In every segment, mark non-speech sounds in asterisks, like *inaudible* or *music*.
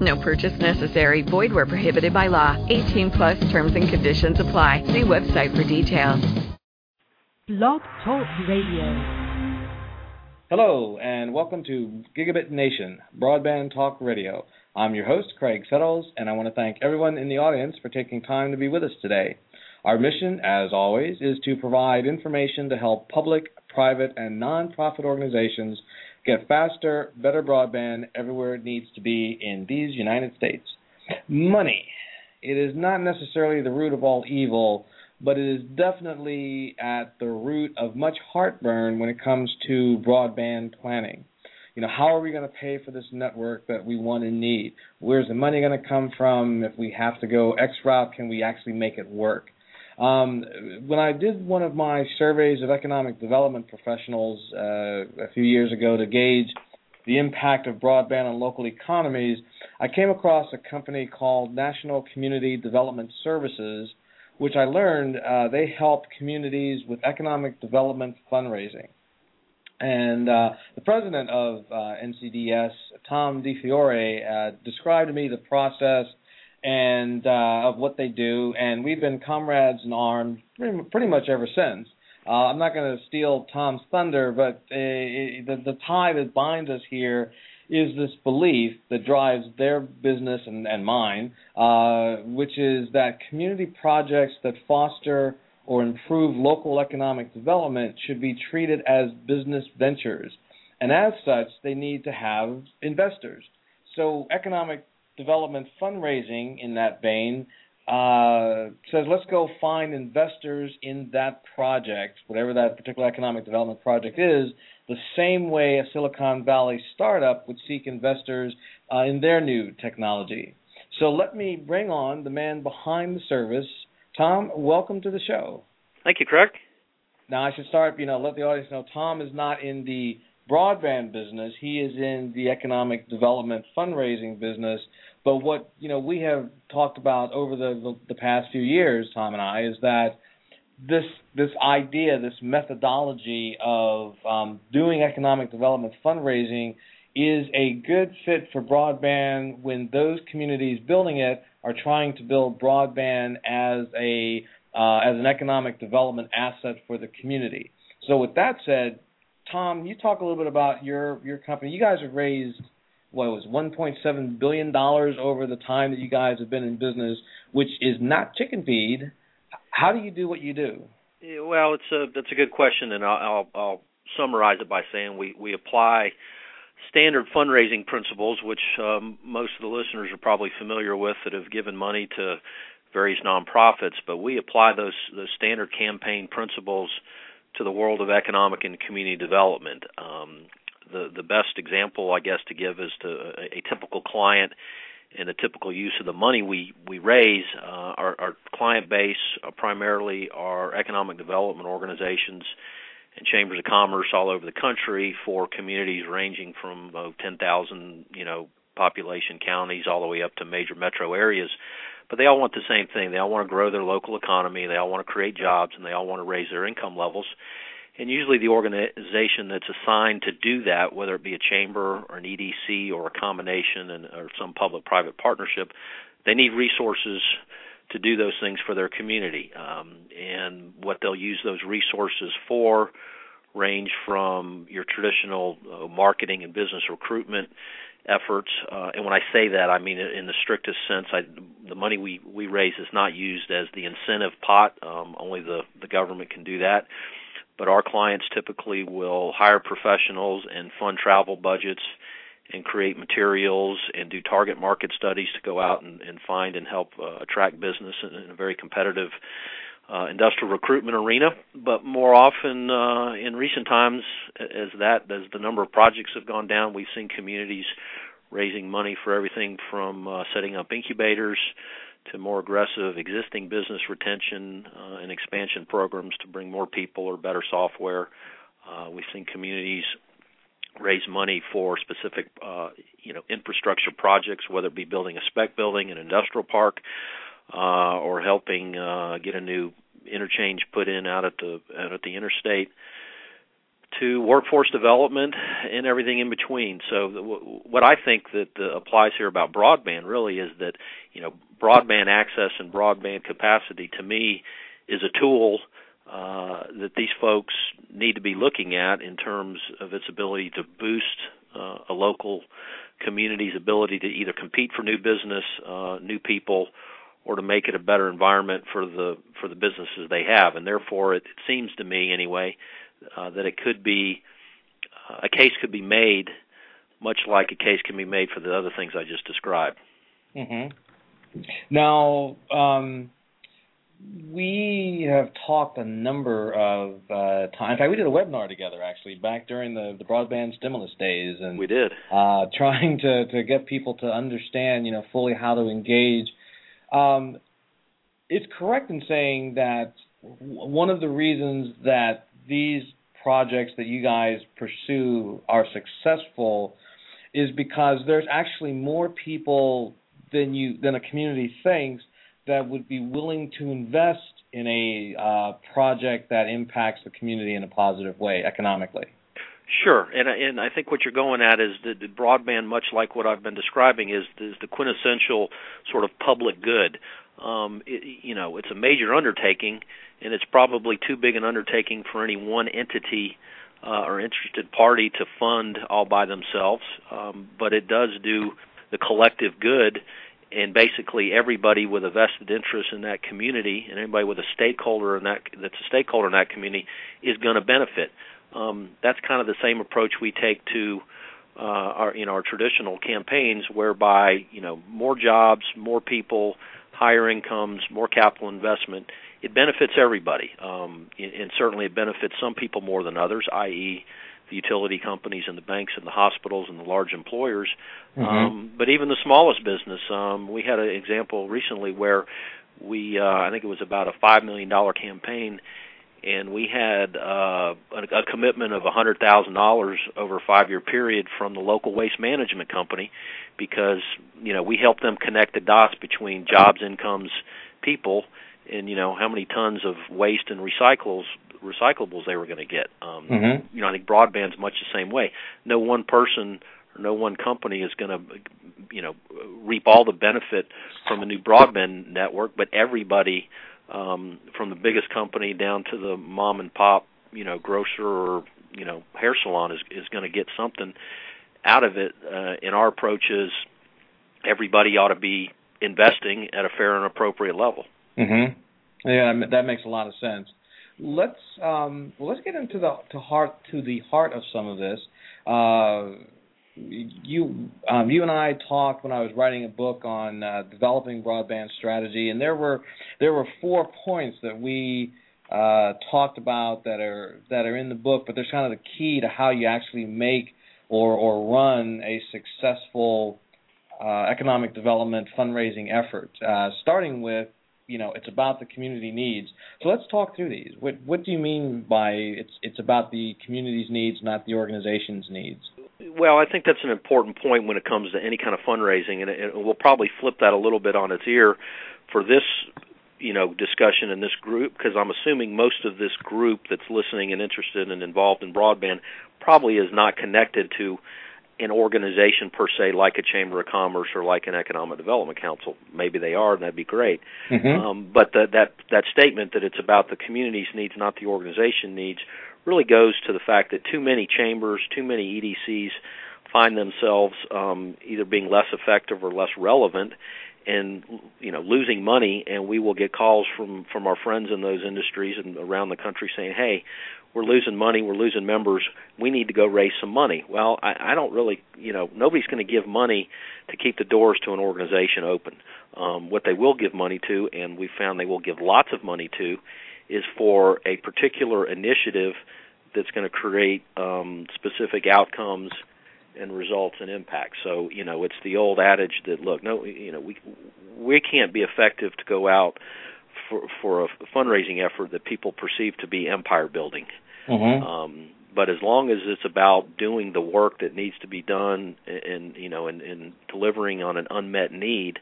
No purchase necessary. Void where prohibited by law. 18 plus terms and conditions apply. See website for details. Blog Talk Radio. Hello, and welcome to Gigabit Nation, Broadband Talk Radio. I'm your host, Craig Settles, and I want to thank everyone in the audience for taking time to be with us today. Our mission, as always, is to provide information to help public, private, and nonprofit organizations get faster, better broadband everywhere it needs to be in these United States. Money. It is not necessarily the root of all evil, but it is definitely at the root of much heartburn when it comes to broadband planning. You know, how are we going to pay for this network that we want and need? Where's the money going to come from? If we have to go X route, can we actually make it work? Um, when I did one of my surveys of economic development professionals uh, a few years ago to gauge the impact of broadband on local economies, I came across a company called National Community Development Services, which I learned uh, they help communities with economic development fundraising. And uh, the president of uh, NCDS, Tom DiFiore, uh, described to me the process and uh, of what they do, and we've been comrades in arms pretty, pretty much ever since. Uh, I'm not going to steal Tom's thunder, but uh, the, the tie that binds us here is this belief that drives their business and, and mine, uh, which is that community projects that foster or improve local economic development should be treated as business ventures. And as such, they need to have investors. So, economic development fundraising in that vein uh, says let's go find investors in that project, whatever that particular economic development project is, the same way a Silicon Valley startup would seek investors uh, in their new technology. So let me bring on the man behind the service. Tom, welcome to the show. Thank you, Craig. Now I should start, you know, let the audience know Tom is not in the broadband business. He is in the economic development fundraising business. But what you know we have talked about over the, the, past few years, Tom and I, is that this this idea, this methodology of um, doing economic development fundraising is a good fit for broadband when those communities building it are trying to build broadband as a uh, as an economic development asset for the community. So with that said, Tom, you talk a little bit about your your company. You guys have raised what was 1.7 billion dollars over the time that you guys have been in business, which is not chicken feed. How do you do what you do? Well, it's a that's a good question, and I'll, I'll, I'll summarize it by saying we we apply standard fundraising principles, which um, most of the listeners are probably familiar with that have given money to various nonprofits. But we apply those those standard campaign principles to the world of economic and community development. Um, the the best example, I guess, to give is to a, a typical client and the typical use of the money we we raise. Uh, our, our client base uh, primarily are economic development organizations and chambers of commerce all over the country for communities ranging from uh, 10,000, you know, population counties all the way up to major metro areas. But they all want the same thing. They all want to grow their local economy. They all want to create jobs, and they all want to raise their income levels. And usually, the organization that's assigned to do that, whether it be a chamber or an EDC or a combination and, or some public-private partnership, they need resources to do those things for their community. Um, and what they'll use those resources for range from your traditional uh, marketing and business recruitment efforts. Uh, and when I say that, I mean in the strictest sense. I, the money we we raise is not used as the incentive pot. Um, only the the government can do that but our clients typically will hire professionals and fund travel budgets and create materials and do target market studies to go out and, and find and help uh, attract business in, in a very competitive uh, industrial recruitment arena. But more often uh, in recent times, as that as the number of projects have gone down, we've seen communities raising money for everything from uh, setting up incubators to more aggressive existing business retention uh, and expansion programs to bring more people or better software. Uh, we've seen communities raise money for specific, uh, you know, infrastructure projects, whether it be building a spec building, an industrial park, uh, or helping uh, get a new interchange put in out at the out at the interstate to workforce development and everything in between. So what I think that applies here about broadband really is that you know broadband access and broadband capacity to me is a tool uh, that these folks need to be looking at in terms of its ability to boost uh, a local community's ability to either compete for new business, uh, new people, or to make it a better environment for the for the businesses they have. And therefore, it, it seems to me anyway uh, that it could be uh, a case could be made, much like a case can be made for the other things I just described. Mm-hmm. Now, um, we have talked a number of uh, times. In fact, we did a webinar together actually back during the, the broadband stimulus days, and we did uh, *laughs* trying to to get people to understand, you know, fully how to engage. Um, it's correct in saying that one of the reasons that these projects that you guys pursue are successful is because there's actually more people than you than a community thinks that would be willing to invest in a uh, project that impacts the community in a positive way economically. Sure, and and I think what you're going at is the broadband, much like what I've been describing, is is the quintessential sort of public good. Um, it, you know, it's a major undertaking, and it's probably too big an undertaking for any one entity uh, or interested party to fund all by themselves. Um, but it does do the collective good, and basically everybody with a vested interest in that community and anybody with a stakeholder in that that's a stakeholder in that community is going to benefit. Um, that's kind of the same approach we take to uh, our know our traditional campaigns, whereby you know more jobs, more people, higher incomes, more capital investment it benefits everybody, um, and certainly it benefits some people more than others, i.e., the utility companies and the banks and the hospitals and the large employers. Mm-hmm. Um, but even the smallest business, um, we had an example recently where we, uh, I think it was about a five million dollar campaign, and we had uh, a, a commitment of a hundred thousand dollars over a five year period from the local waste management company, because you know we helped them connect the dots between jobs, incomes, people and you know how many tons of waste and recycles recyclables they were going to get. Um, mm-hmm. You know, I think broadband's much the same way. No one person or no one company is going to, you know, reap all the benefit from a new broadband network, but everybody, um, from the biggest company down to the mom and pop, you know, grocer or you know hair salon is is going to get something out of it. Uh, our approach is everybody ought to be investing at a fair and appropriate level. Mm-hmm. Yeah, that makes a lot of sense. Let's um, let's get into the to heart to the heart of some of this. Uh, you um, you and I talked when I was writing a book on uh, developing broadband strategy, and there were there were four points that we uh, talked about that are that are in the book, but there's kind of the key to how you actually make or or run a successful uh, economic development fundraising effort. Uh, starting with you know it's about the community needs. So let's talk through these. What what do you mean by it's it's about the community's needs, not the organization's needs? Well, I think that's an important point when it comes to any kind of fundraising, and, and we'll probably flip that a little bit on its ear for this you know discussion in this group because I'm assuming most of this group that's listening and interested and involved in broadband probably is not connected to an organization per se like a chamber of commerce or like an economic development council. Maybe they are, and that'd be great. Mm-hmm. Um, but the, that that statement that it's about the community's needs, not the organization needs, really goes to the fact that too many chambers, too many EDCs find themselves um, either being less effective or less relevant and you know losing money and we will get calls from from our friends in those industries and around the country saying hey we're losing money, we're losing members, we need to go raise some money. Well, I, I don't really, you know, nobody's going to give money to keep the doors to an organization open. Um, what they will give money to, and we found they will give lots of money to, is for a particular initiative that's going to create um, specific outcomes and results and impact. So you know, it's the old adage that look, no, you know, we we can't be effective to go out for for a fundraising effort that people perceive to be empire building. Mm-hmm. Um, but as long as it's about doing the work that needs to be done and you know and, and delivering on an unmet need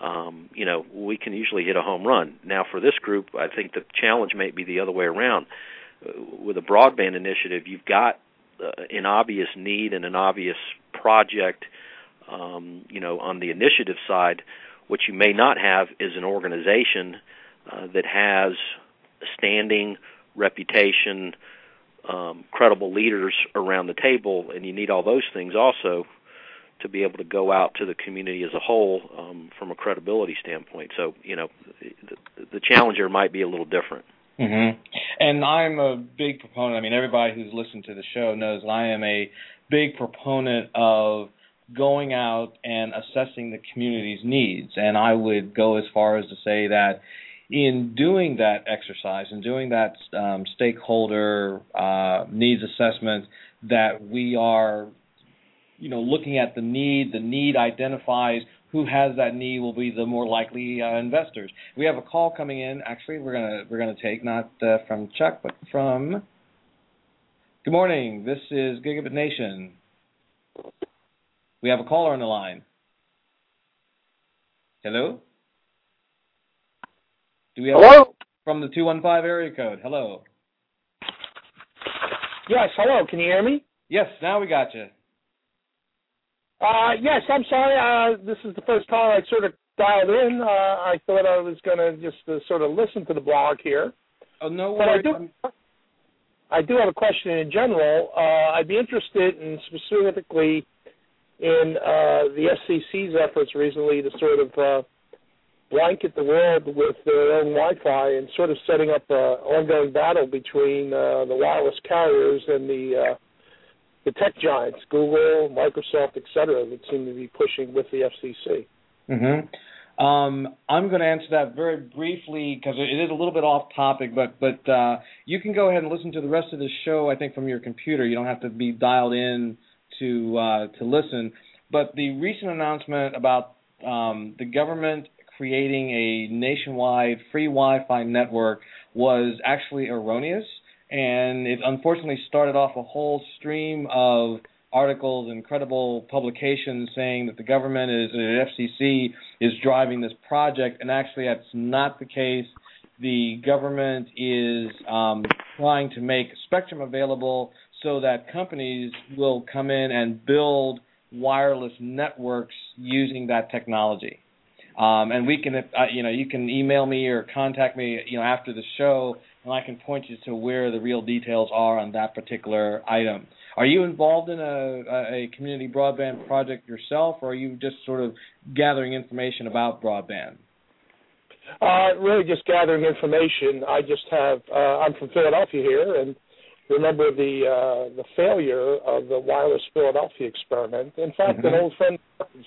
um, you know we can usually hit a home run. Now for this group i think the challenge may be the other way around. Uh, with a broadband initiative you've got uh, an obvious need and an obvious project um, you know on the initiative side. What you may not have is an organization uh, that has standing reputation um, credible leaders around the table, and you need all those things also to be able to go out to the community as a whole um, from a credibility standpoint. So, you know, the, the challenger might be a little different. Mm-hmm. And I'm a big proponent. I mean, everybody who's listened to the show knows that I am a big proponent of going out and assessing the community's needs. And I would go as far as to say that in doing that exercise and doing that um, stakeholder uh, needs assessment, that we are, you know, looking at the need. The need identifies who has that need will be the more likely uh, investors. We have a call coming in. Actually, we're gonna we're gonna take not uh, from Chuck, but from. Good morning. This is Gigabit Nation. We have a caller on the line. Hello. Do we have hello? From the 215 area code. Hello. Yes, hello. Can you hear me? Yes, now we got you. Uh, yes, I'm sorry. Uh, this is the first time I sort of dialed in. Uh, I thought I was going to just uh, sort of listen to the blog here. Oh, no but worries. I do, I do have a question in general. Uh, I'd be interested in specifically in uh, the FCC's efforts recently to sort of uh, blanket the world with their own Wi-Fi and sort of setting up an ongoing battle between uh, the wireless carriers and the uh, the tech giants, Google, Microsoft, et cetera, that seem to be pushing with the FCC. Mm-hmm. Um, I'm going to answer that very briefly because it is a little bit off topic, but but uh, you can go ahead and listen to the rest of the show. I think from your computer, you don't have to be dialed in to uh, to listen. But the recent announcement about um, the government creating a nationwide free Wi-Fi network was actually erroneous, and it unfortunately started off a whole stream of articles and credible publications saying that the government is the FCC is driving this project, and actually that's not the case. The government is um, trying to make spectrum available so that companies will come in and build wireless networks using that technology. Um, and we can, uh, you know, you can email me or contact me, you know, after the show, and I can point you to where the real details are on that particular item. Are you involved in a, a community broadband project yourself, or are you just sort of gathering information about broadband? Uh, really, just gathering information. I just have. Uh, I'm from Philadelphia here, and remember the uh, the failure of the wireless Philadelphia experiment. In fact, mm-hmm. an old friend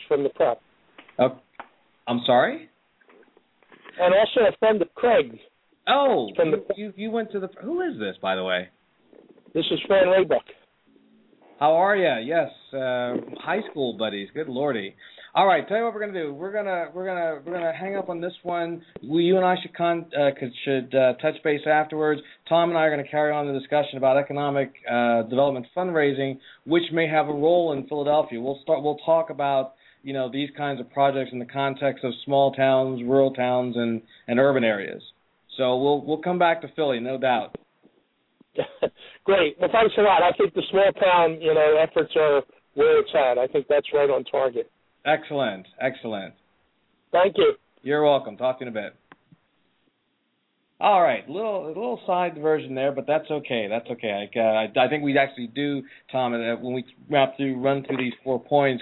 from the prep. Oh, I'm sorry. And also a friend of Craig. Oh, from you, the, you you went to the. Who is this, by the way? This is Fran Raybuck. How are you? Yes, uh, high school buddies. Good lordy. All right, tell you what we're gonna do. We're gonna we're gonna we're gonna hang up on this one. We, you and I should con uh, could, should uh, touch base afterwards. Tom and I are going to carry on the discussion about economic uh, development fundraising, which may have a role in Philadelphia. We'll start. We'll talk about you know these kinds of projects in the context of small towns, rural towns, and and urban areas. So we'll we'll come back to Philly, no doubt. *laughs* Great. Well, thanks a lot. I think the small town, you know, efforts are where it's at. I think that's right on target. Excellent. Excellent. Thank you. You're welcome. Talk to you in a bit. All right, little little side diversion there, but that's okay. That's okay. I, uh, I think we actually do, Tom, uh, when we wrap through run through these four points,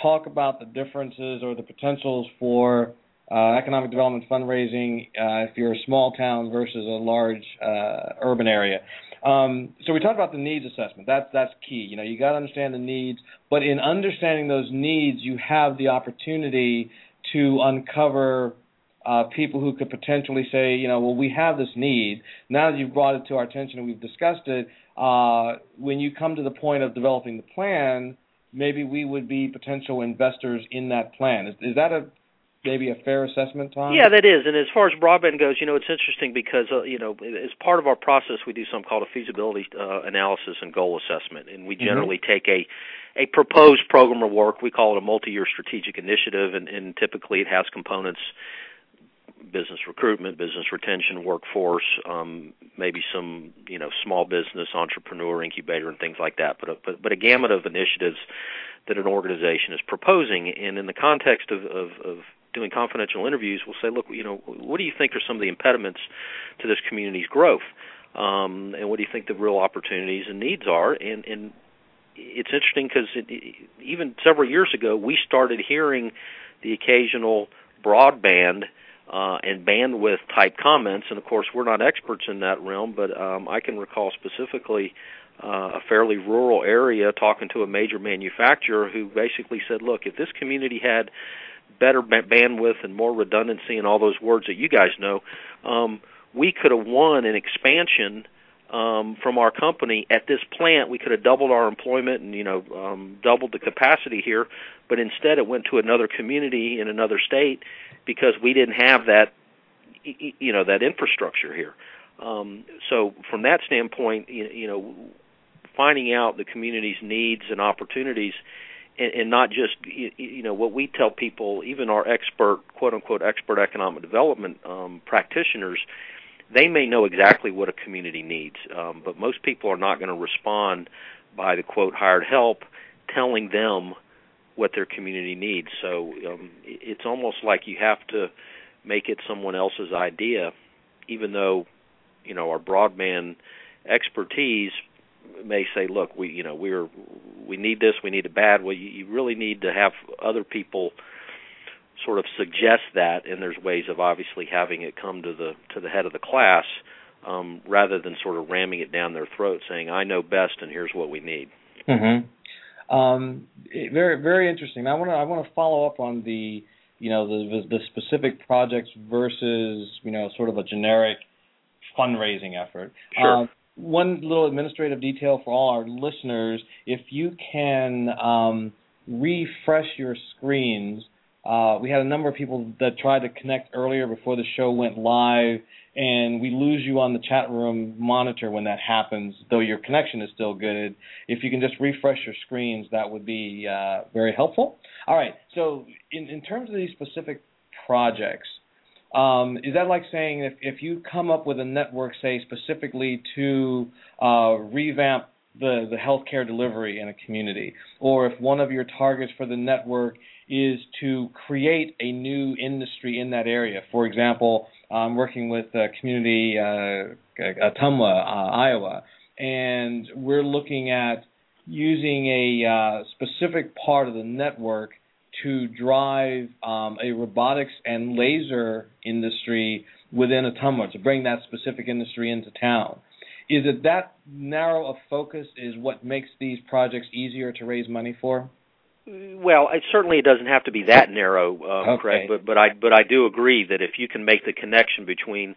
talk about the differences or the potentials for uh, economic development fundraising uh, if you're a small town versus a large uh, urban area. Um, so we talked about the needs assessment. That's that's key. You know, you got to understand the needs, but in understanding those needs, you have the opportunity to uncover uh, people who could potentially say, you know, well, we have this need. Now that you've brought it to our attention and we've discussed it, uh, when you come to the point of developing the plan, maybe we would be potential investors in that plan. Is, is that a maybe a fair assessment, Tom? Yeah, that is. And as far as broadband goes, you know, it's interesting because uh, you know, as part of our process, we do something called a feasibility uh, analysis and goal assessment, and we mm-hmm. generally mm-hmm. take a a proposed program of work. We call it a multi-year strategic initiative, and, and typically it has components business recruitment, business retention, workforce, um, maybe some you know small business entrepreneur incubator and things like that. But a, but but a gamut of initiatives that an organization is proposing, and in the context of, of, of doing confidential interviews, we'll say, look, you know, what do you think are some of the impediments to this community's growth, um, and what do you think the real opportunities and needs are? And and it's interesting because it, even several years ago, we started hearing the occasional broadband uh, and bandwidth type comments. And of course, we're not experts in that realm, but um, I can recall specifically uh, a fairly rural area talking to a major manufacturer who basically said, "Look, if this community had better ba- bandwidth and more redundancy and all those words that you guys know, um, we could have won an expansion." um, from our company at this plant, we could have doubled our employment and you know um, doubled the capacity here, but instead it went to another community in another state because we didn't have that you know that infrastructure here. Um, so from that standpoint, you, you know, finding out the community's needs and opportunities, and, and not just you, you know what we tell people, even our expert quote unquote expert economic development um, practitioners they may know exactly what a community needs, um, but most people are not going to respond by the quote hired help telling them what their community needs. So um, it's almost like you have to make it someone else's idea, even though you know our broadband expertise may say, look, we you know we're we need this, we need it bad. Well, you, you really need to have other people sort of suggest that, and there's ways of obviously having it come to the to the head of the class, um, rather than sort of ramming it down their throat, saying I know best and here's what we need. Mm-hmm. Um, very very interesting. I want to I want to follow up on the you know the, the specific projects versus you know sort of a generic fundraising effort. Sure. Um, one little administrative detail for all our listeners: if you can um, refresh your screens uh, we had a number of people that tried to connect earlier before the show went live, and we lose you on the chat room monitor when that happens, though your connection is still good. If you can just refresh your screens, that would be uh, very helpful. All right, so in, in terms of these specific projects, um, is that like saying if, if you come up with a network, say specifically to uh, revamp the, the healthcare delivery in a community, or if one of your targets for the network is to create a new industry in that area. For example, I'm working with a community, uh, Ottumwa, uh, Iowa, and we're looking at using a uh, specific part of the network to drive um, a robotics and laser industry within Ottumwa to bring that specific industry into town. Is it that narrow a focus is what makes these projects easier to raise money for? Well, it certainly it doesn't have to be that narrow, uh, okay. Craig. But but I but I do agree that if you can make the connection between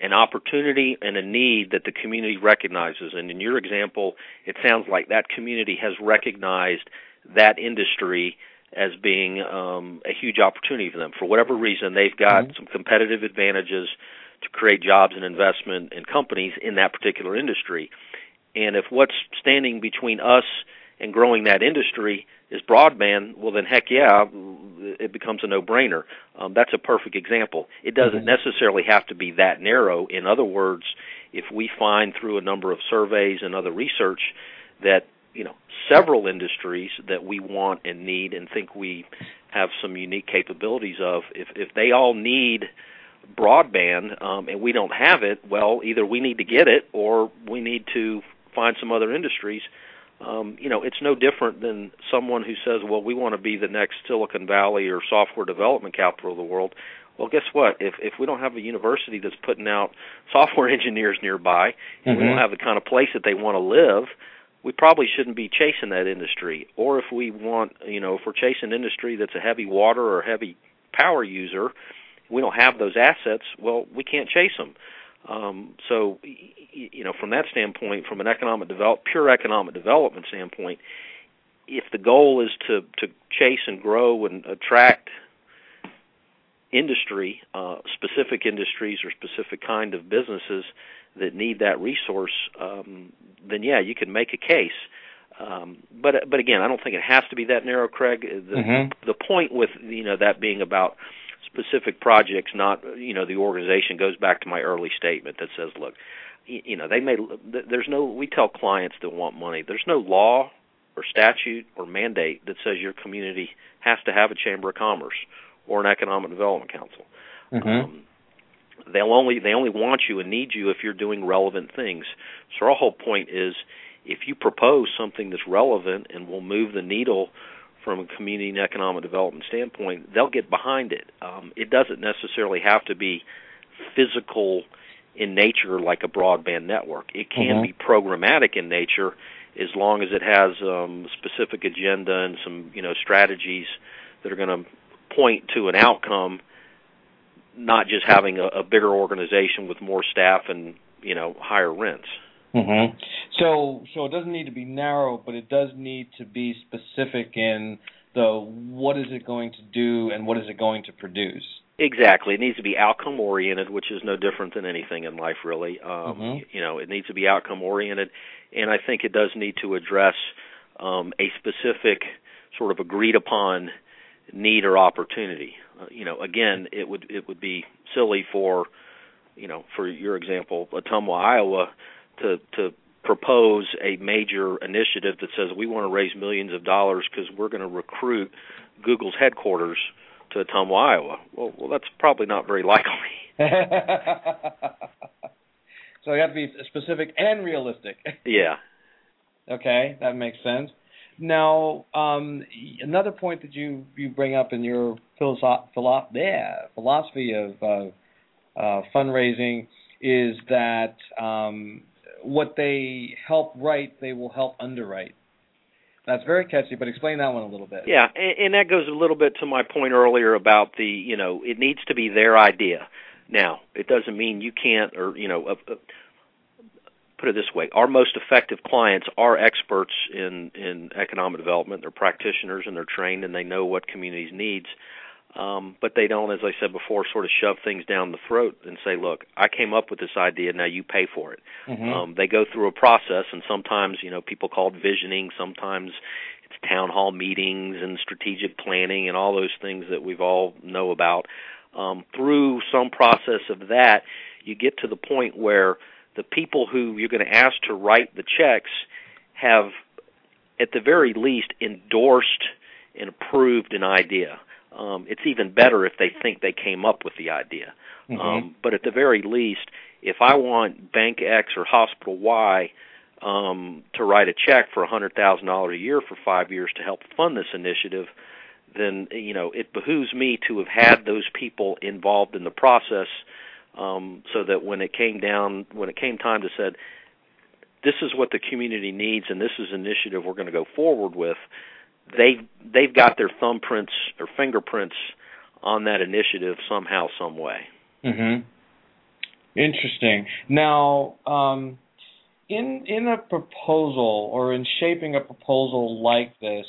an opportunity and a need that the community recognizes, and in your example, it sounds like that community has recognized that industry as being um, a huge opportunity for them. For whatever reason, they've got mm-hmm. some competitive advantages to create jobs and investment in companies in that particular industry. And if what's standing between us and growing that industry is broadband, well then heck yeah, it becomes a no-brainer. Um, that's a perfect example. It doesn't mm-hmm. necessarily have to be that narrow. In other words, if we find through a number of surveys and other research that you know several industries that we want and need and think we have some unique capabilities of, if if they all need broadband um, and we don't have it, well, either we need to get it or we need to find some other industries um, you know, it's no different than someone who says, "Well, we want to be the next Silicon Valley or software development capital of the world." Well, guess what? If if we don't have a university that's putting out software *laughs* engineers nearby, and mm-hmm. we don't have the kind of place that they want to live, we probably shouldn't be chasing that industry. Or if we want, you know, if we're chasing industry that's a heavy water or heavy power user, we don't have those assets. Well, we can't chase them. Um, so, you know, from that standpoint, from an economic develop, pure economic development standpoint, if the goal is to to chase and grow and attract industry, uh, specific industries or specific kind of businesses that need that resource, um, then yeah, you can make a case. Um, but but again, I don't think it has to be that narrow, Craig. The mm-hmm. the point with you know that being about specific projects, not you know the organization, goes back to my early statement that says, look, you know they may there's no we tell clients that want money there's no law or statute or mandate that says your community has to have a chamber of commerce or an economic development council. Mm-hmm. Um, they'll only they only want you and need you if you're doing relevant things. So our whole point is if you propose something that's relevant and will move the needle from a community and economic development standpoint, they'll get behind it. Um, it doesn't necessarily have to be physical in nature like a broadband network. It can Mhm. be programmatic in nature as long as it has um, specific agenda and some you know strategies that are going to point to an outcome, not just having a, a bigger organization with more staff and you know higher rents. Mm-hmm. So, so it doesn't need to be narrow, but it does need to be specific in the what is it going to do and what is it going to produce. Exactly. It needs to be outcome oriented, which is no different than anything in life, really. Um, Mhm. You know, it needs to be outcome oriented, and I think it does need to address um, a specific sort of agreed upon need or opportunity. Uh, you know, again, it would it would be silly for, you know, for your example, Ottumwa, Iowa, to to propose a major initiative that says we want to raise millions of dollars because we're going to recruit Google's headquarters to Ottumwa, Iowa. Well, well, that's probably not very likely. *laughs* so you have to be specific and realistic. yeah. Okay, that makes sense. Now, um, another point that you you bring up in your philosoph- philo- yeah, philosophy of uh, uh, fundraising is that um, what they help write, they will help underwrite. That's very catchy, but explain that one a little bit. Yeah, and, and that goes a little bit to my point earlier about the, you know, it needs to be their idea. Now, it doesn't mean you can't, or you know, uh, put it this way: our most effective clients are experts in in economic development. They're practitioners and they're trained and they know what communities needs. Um, but they don't, as I said before, sort of shove things down the throat and say, "Look, I came up with this idea. Now you pay for it." Mhm. Um, they go through a process, and sometimes, you know, people call it visioning. Sometimes it's town hall meetings and strategic planning and all those things that we've all know about. Um, through some process of that, you get to the point where the people who you're going to ask to write the checks have, at the very least, endorsed and approved an idea. Um, it's even better if they think they came up with the idea. Mhm. Um, but at the very least, if I want Bank X or Hospital Y um, to write a check for a hundred thousand dollars a year for five years to help fund this initiative, then you know it behooves me to have had those people involved in the process, um, so that when it came down, when it came time to said, this is what the community needs, and this is an initiative we're going to go forward with. They they've got their thumbprints or fingerprints on that initiative somehow, some way. Mhm. Interesting. Now, um, in in a proposal or in shaping a proposal like this,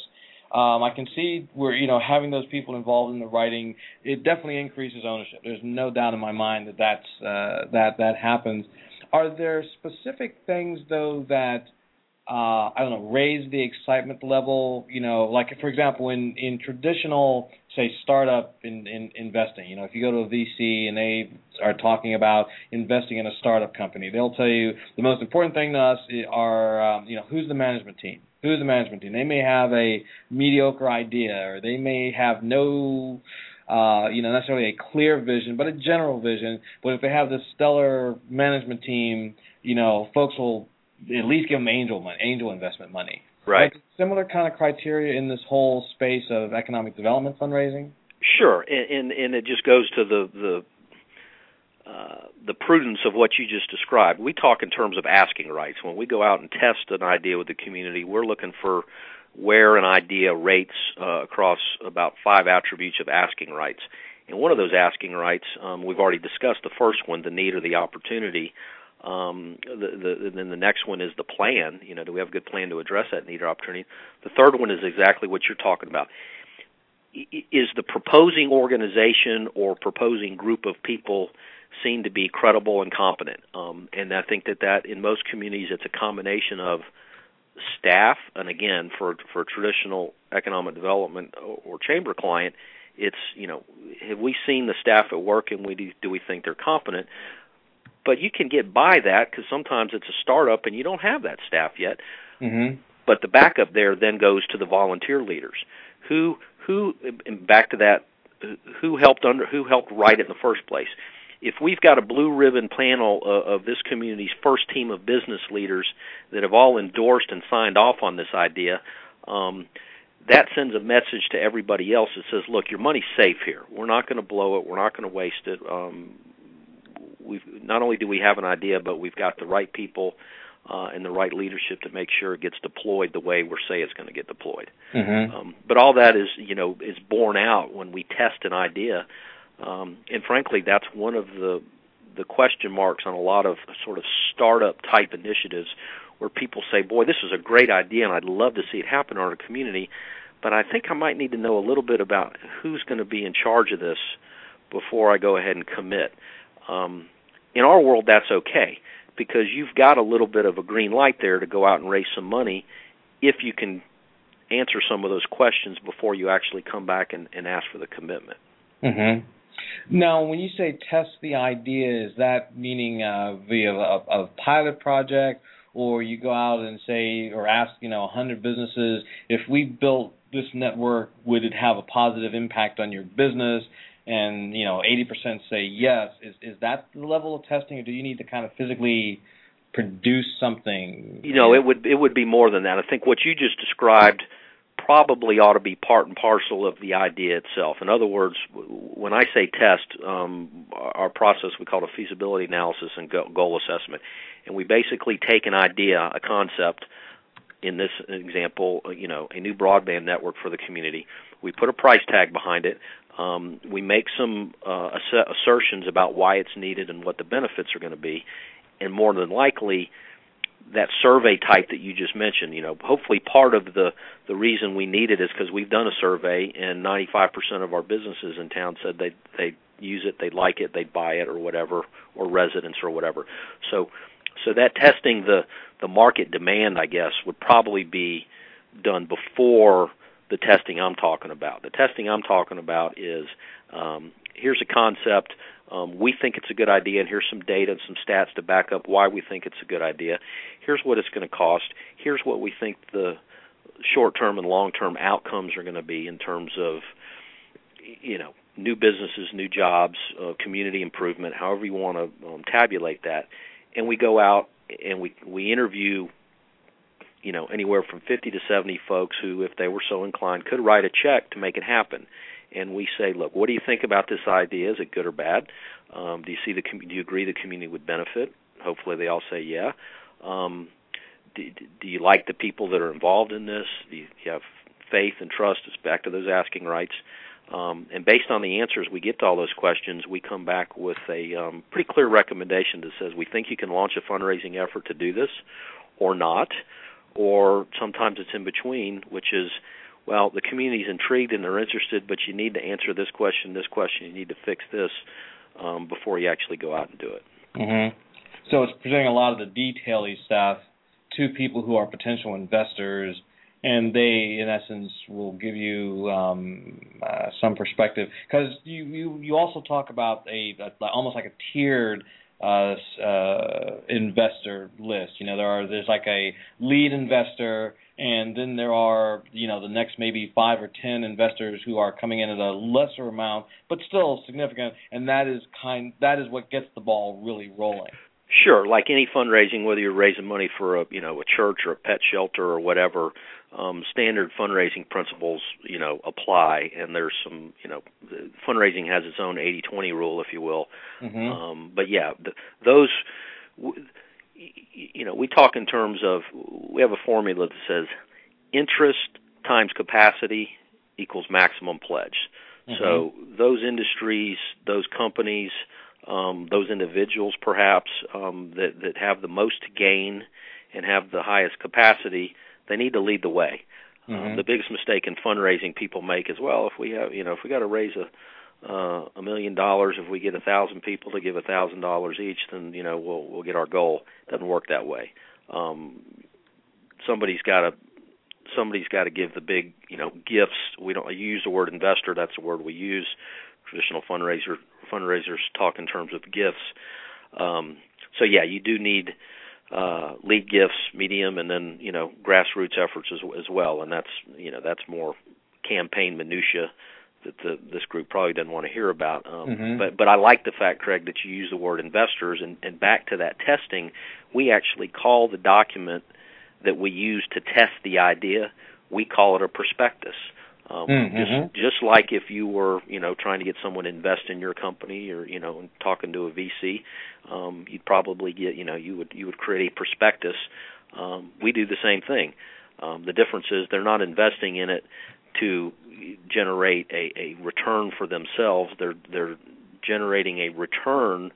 um, I can see where you know having those people involved in the writing it definitely increases ownership. There's no doubt in my mind that that's uh, that that happens. Are there specific things though that uh, I don't know raise the excitement level? You know, like for example, in in traditional say startup in, in investing, you know, if you go to a VC and they are talking about investing in a startup company, they'll tell you the most important thing to us are um, you know who's the management team who's the management team. They may have a mediocre idea, or they may have no, uh, you know, necessarily a clear vision, but a general vision. But if they have this stellar management team, you know, folks will at least give them angel money, angel investment money. Right. Like similar kind of criteria in this whole space of economic development fundraising. Sure, and and, and it just goes to the the uh, the prudence of what you just described. We talk in terms of asking rights. When we go out and test an idea with the community, we're looking for where an idea rates uh, across about five attributes of asking rights. And one of those asking rights, um, we've already discussed the first one, the need or the opportunity. Um, the, the, then the next one is the plan. You know, do we have a good plan to address that need or opportunity? The third one is exactly what you're talking about. Is the proposing organization or proposing group of people seen to be credible and competent? Um, and I think that that in most communities it's a combination of staff, and again, for for traditional economic development or chamber client, it's you know have we seen the staff at work and we do, do we think they're competent but you can get by that because sometimes it's a startup and you don't have that staff yet mm-hmm. but the backup there then goes to the volunteer leaders who who back to that who helped under who helped write it in the first place if we've got a blue ribbon panel uh, of this community's first team of business leaders that have all endorsed and signed off on this idea um, that sends a message to everybody else that says, "Look, your money's safe here. We're not going to blow it. We're not going to waste it. Um, we've not only do we have an idea, but we've got the right people uh, and the right leadership to make sure it gets deployed the way we say it's going to get deployed. Mm-hmm. Um, but all that is, you know, is borne out when we test an idea, um, and frankly, that's one of the the question marks on a lot of sort of startup type initiatives where people say, "Boy, this is a great idea, and I'd love to see it happen in our community." But I think I might need to know a little bit about who's going to be in charge of this before I go ahead and commit. Um, in our world, that's okay because you've got a little bit of a green light there to go out and raise some money if you can answer some of those questions before you actually come back and, and ask for the commitment. Mm-hmm. Now, when you say test the idea, is that meaning uh, via a, a pilot project, or you go out and say or ask you know 100 businesses if we built this network would it have a positive impact on your business and you know 80% say yes is is that the level of testing or do you need to kind of physically produce something you know it would it would be more than that i think what you just described probably ought to be part and parcel of the idea itself. In other words, when I say test, um, our process we call a feasibility analysis and goal assessment, and we basically take an idea, a concept. In this example, you know, a new broadband network for the community. We put a price tag behind it. Um, we make some uh, ass- assertions about why it's needed and what the benefits are going to be, and more than likely, that survey type that you just mentioned, you know, hopefully part of the the reason we need it is because we've done a survey and 95% of our businesses in town said they they use it, they like it, they buy it or whatever, or residents or whatever. So so that testing the the market demand, I guess, would probably be done before the testing I'm talking about. The testing I'm talking about is um, here's a concept um, we think it's a good idea, and here's some data and some stats to back up why we think it's a good idea. Here's what it's going to cost. Here's what we think the short-term and long-term outcomes are going to be in terms of, you know, new businesses, new jobs, uh, community improvement, however you want to um, tabulate that. And we go out and we we interview, you know, anywhere from 50 to 70 folks who, if they were so inclined, could write a check to make it happen and we say, look, what do you think about this idea? Is it good or bad? Um, do you see the do you agree the community would benefit? Hopefully, they all say yeah. Um, do, do you like the people that are involved in this? Do you, do you have faith and trust? It's back to those asking rights. Um, and based on the answers we get to all those questions, we come back with a um, pretty clear recommendation that says we think you can launch a fundraising effort to do this, or not, or sometimes it's in between, which is well, the community's intrigued and they're interested, but you need to answer this question, this question, you need to fix this um, before you actually go out and do it. Mm-hmm. So it's presenting a lot of the detaily stuff to people who are potential investors, and they, in essence, will give you um, uh, some perspective. Because you, you you also talk about a, a almost like a tiered uh, uh, investor list. You know, there are there's like a lead investor and then there are you know the next maybe five or ten investors who are coming in at a lesser amount but still significant and that is kind that is what gets the ball really rolling sure like any fundraising whether you're raising money for a you know a church or a pet shelter or whatever um standard fundraising principles you know apply and there's some you know fundraising has its own 80/20 rule if you will mm-hmm. um but yeah th- those w- you know, we talk in terms of we have a formula that says interest times capacity equals maximum pledge. Mm-hmm. So those industries, those companies, um, those individuals perhaps um, that that have the most to gain and have the highest capacity, they need to lead the way. Um, mm-hmm. Um, the biggest mistake in fundraising people make as well, if we have you know if we got to raise a uh, a million dollars, if we get a thousand people to give a thousand dollars each, then you know we'll we'll get our goal. It doesn't work that way. Um, somebody's got to somebody's got to give the big you know gifts. We don't use the word investor. That's the word we use. Traditional fundraiser fundraisers talk in terms of gifts. Um, so yeah, you do need uh, lead gifts, medium, and then you know grassroots efforts as, as well. And that's you know that's more campaign minutia that the, this group probably doesn't want to hear about. Um, mm-hmm. But but I like the fact, Craig, that you use the word investors. And, and back to that testing, we actually call the document that we use to test the idea, we call it a prospectus. Um, mm-hmm. Just just like if you were you know trying to get someone to invest in your company or you know talking to a VC, um, you'd probably get you know you would you would create a prospectus. Um, we do the same thing. Um, the difference is they're not investing in it to generate a, a return for themselves. They're they're generating a return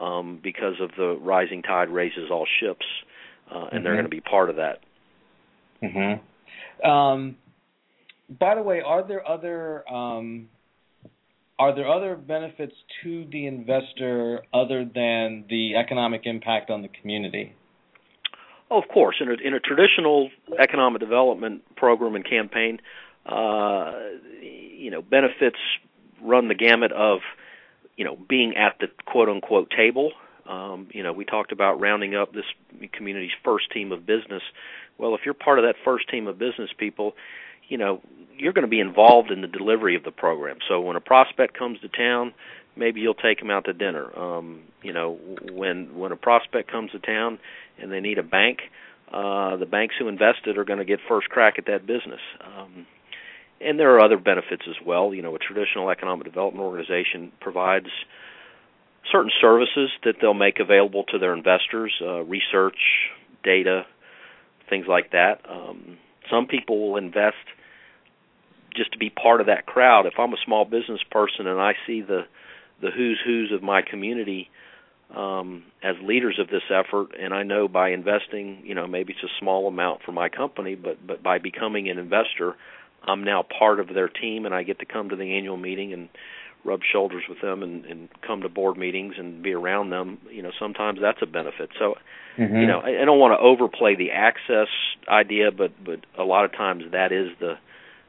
um, because of the rising tide raises all ships, uh, and mm-hmm. they're going to be part of that. Mm-hmm. Um, by the way, are there other um, are there other benefits to the investor other than the economic impact on the community? Oh, of course, in a, in a traditional economic development program and campaign, uh, you know, benefits run the gamut of, you know, being at the quote unquote table. Um, you know, we talked about rounding up this community's first team of business. Well, if you're part of that first team of business people, you know, you're going to be involved in the delivery of the program. So when a prospect comes to town, maybe you'll take them out to dinner. Um, you know, when when a prospect comes to town and they need a bank, uh, the banks who invested are going to get first crack at that business. Um, and there are other benefits as well. You know, a traditional economic development organization provides certain services that they'll make available to their investors, uh, research, data, things like that. Um, some people will invest just to be part of that crowd. If I'm a small business person and I see the the who's who's of my community um, as leaders of this effort, and I know by investing, you know, maybe it's a small amount for my company, but but by becoming an investor, I'm now part of their team, and I get to come to the annual meeting and rub shoulders with them and, and come to board meetings and be around them. You know, sometimes that's a benefit. So, mm-hmm. you know, I, I don't want to overplay the access idea, but but a lot of times that is the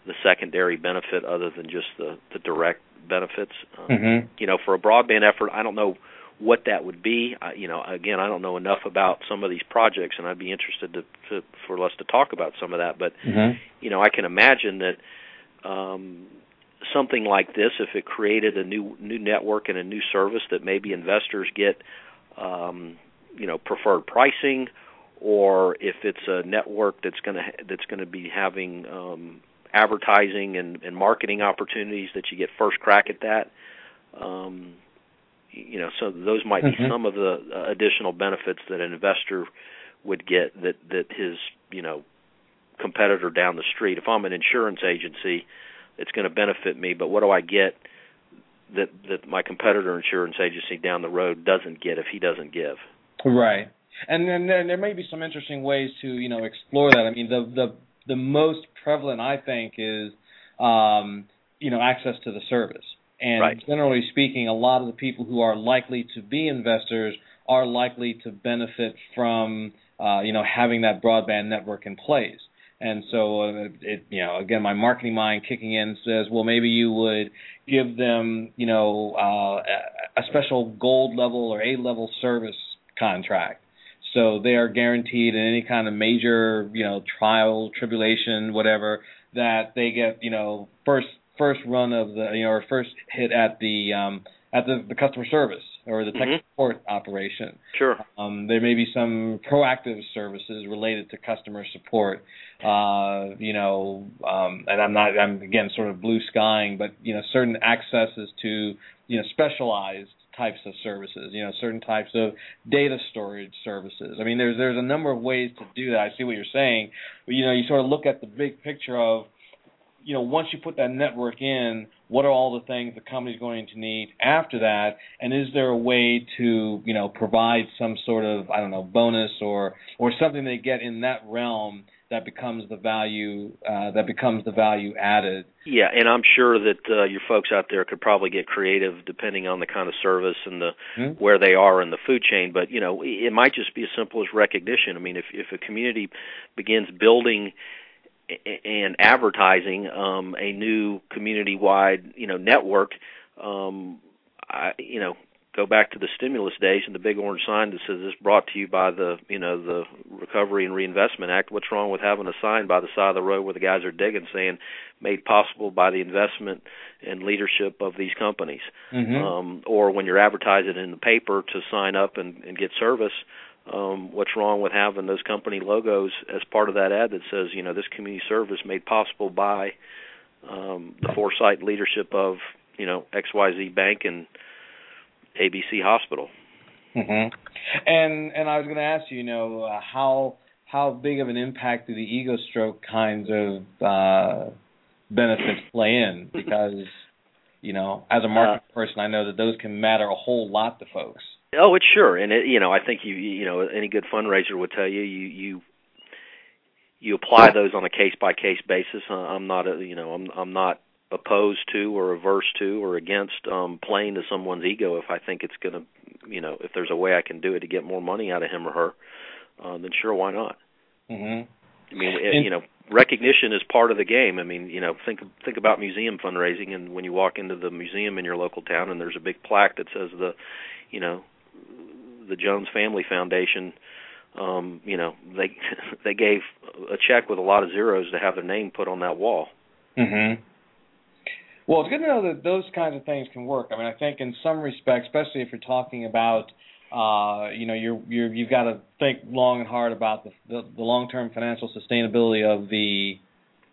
the secondary benefit other than just the the direct benefits. Um, mm-hmm. You know, for a broadband effort, I don't know what that would be. I, you know, again, I don't know enough about some of these projects, and I'd be interested to, to for us to talk about some of that. But mm-hmm. you know, I can imagine that um, something like this, if it created a new new network and a new service that maybe investors get, um, you know, preferred pricing, or if it's a network that's going to that's going to be having um, advertising and, and marketing opportunities that you get first crack at that. Um, you know, so those might mm-hmm. be some of the uh, additional benefits that an investor would get that that his you know competitor down the street. If I'm an insurance agency, it's going to benefit me, but what do I get that that my competitor insurance agency down the road doesn't get if he doesn't give? Right. And then there, there may be some interesting ways to you know explore that. I mean, the the the most prevalent I think is um, you know access to the service. And right. generally speaking, a lot of the people who are likely to be investors are likely to benefit from uh, you know having that broadband network in place. And so, uh, it, you know, again, my marketing mind kicking in says, well, maybe you would give them, you know, uh, a special gold level or A level service contract. So they are guaranteed in any kind of major, you know, trial, tribulation, whatever, that they get, you know, first first run of the you know or first hit at the um, at the, the customer service or the tech mm-hmm. support operation. Sure. Um, there may be some proactive services related to customer support. Uh, you know, um, and I'm not I'm again sort of blue skying, but you know certain accesses to you know specialized types of services, you know, certain types of data storage services. I mean, there's there's a number of ways to do that. I see what you're saying, but you know, you sort of look at the big picture of you know, once you put that network in, what are all the things the company's going to need after that? And is there a way to, you know, provide some sort of, I don't know, bonus or or something they get in that realm that becomes the value uh, that becomes the value added. Yeah, and I'm sure that uh, your folks out there could probably get creative depending on the kind of service and the mm-hmm. where they are in the food chain. But you know, it might just be as simple as recognition. I mean, if if a community begins building and advertising um, a new community-wide, you know, network, um, I, you know, go back to the stimulus days and the big orange sign that says this brought to you by the you know the Recovery and Reinvestment Act. What's wrong with having a sign by the side of the road where the guys are digging saying made possible by the investment and leadership of these companies? Mm-hmm. Um, or when you're advertising in the paper to sign up and, and get service. Um, what's wrong with having those company logos as part of that ad that says, you know, this community service made possible by um, the foresight leadership of, you know, XYZ Bank and ABC Hospital. Mm-hmm. And and I was going to ask you, you know, uh, how how big of an impact do the ego stroke kinds of uh, benefits play in? Because you know, as a market uh, person, I know that those can matter a whole lot to folks. Oh, it's sure, and it, you know, I think you you know any good fundraiser would tell you you you you apply those on a case by case basis. I'm not a you know I'm I'm not opposed to or averse to or against um playing to someone's ego if I think it's going to you know if there's a way I can do it to get more money out of him or her uh, then sure why not? Mhm I mean it, you know recognition is part of the game. I mean you know think think about museum fundraising and when you walk into the museum in your local town and there's a big plaque that says the you know the Jones Family Foundation um you know they *laughs* they gave a check with a lot of zeros to have their name put on that wall. Mhm well, it's good to know that those kinds of things can work. I mean, I think in some respects, especially if you're talking about, uh, you know, you're, you're you've got to think long and hard about the the, the long-term financial sustainability of the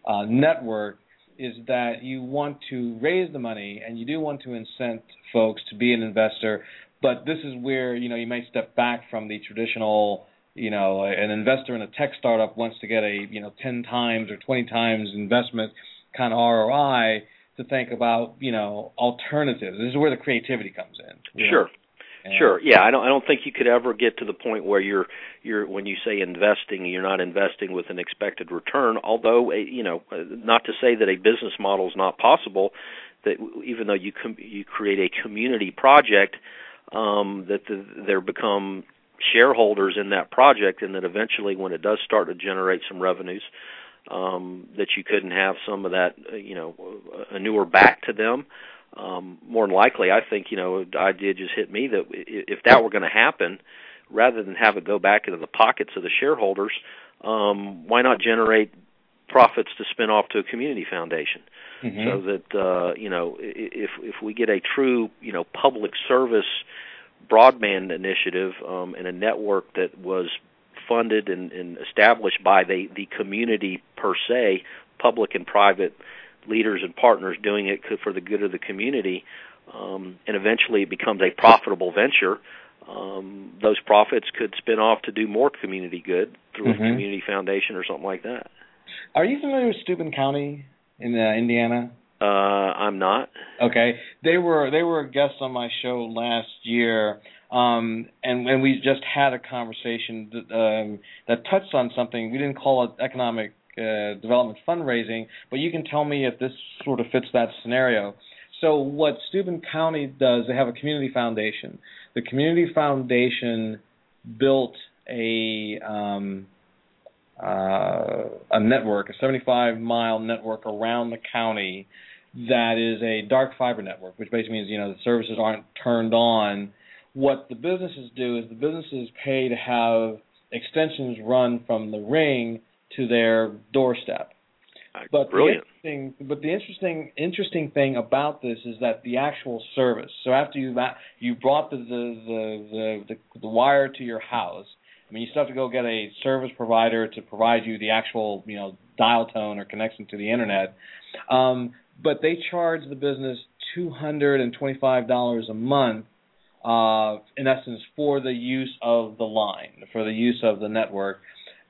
uh, network. Is that you want to raise the money and you do want to incent folks to be an investor, but this is where you know you may step back from the traditional you know an investor in a tech startup wants to get a you know 10 times or 20 times investment kind of ROI to think about you know alternatives. This is where the creativity comes in. Sure. Sure. Yeah, I don't I don't think you could ever get to the point where you're you're when you say investing, you're not investing with an expected return, although you know, not to say that a business model is not possible that even though you com- you create a community project um that the, there become shareholders in that project and that eventually when it does start to generate some revenues um, that you couldn't have some of that, uh, you know, a newer back to them. Um, more than likely, I think you know, the idea just hit me that if that were going to happen, rather than have it go back into the pockets of the shareholders, um, why not generate profits to spin off to a community foundation? Mm-hmm. So that uh, you know, if if we get a true you know public service broadband initiative um, and a network that was funded and, and established by the the community per se, public and private leaders and partners doing it for the good of the community, um, and eventually it becomes a profitable venture. Um, those profits could spin off to do more community good through mm-hmm. a community foundation or something like that. Are you familiar with Steuben County in uh, Indiana? Uh, I'm not. Okay, they were they were guests on my show last year. Um, and and we just had a conversation that, um, that touched on something we didn't call it economic uh, development fundraising, but you can tell me if this sort of fits that scenario. So what Steuben County does, they have a community foundation. The community foundation built a um, uh, a network, a 75 mile network around the county that is a dark fiber network, which basically means you know the services aren't turned on what the businesses do is the businesses pay to have extensions run from the ring to their doorstep. But Brilliant. the interesting, but the interesting interesting thing about this is that the actual service. So after you you brought the the the the, the, the wire to your house, I mean you still have to go get a service provider to provide you the actual you know dial tone or connection to the internet. Um, but they charge the business two hundred and twenty five dollars a month uh, in essence, for the use of the line, for the use of the network.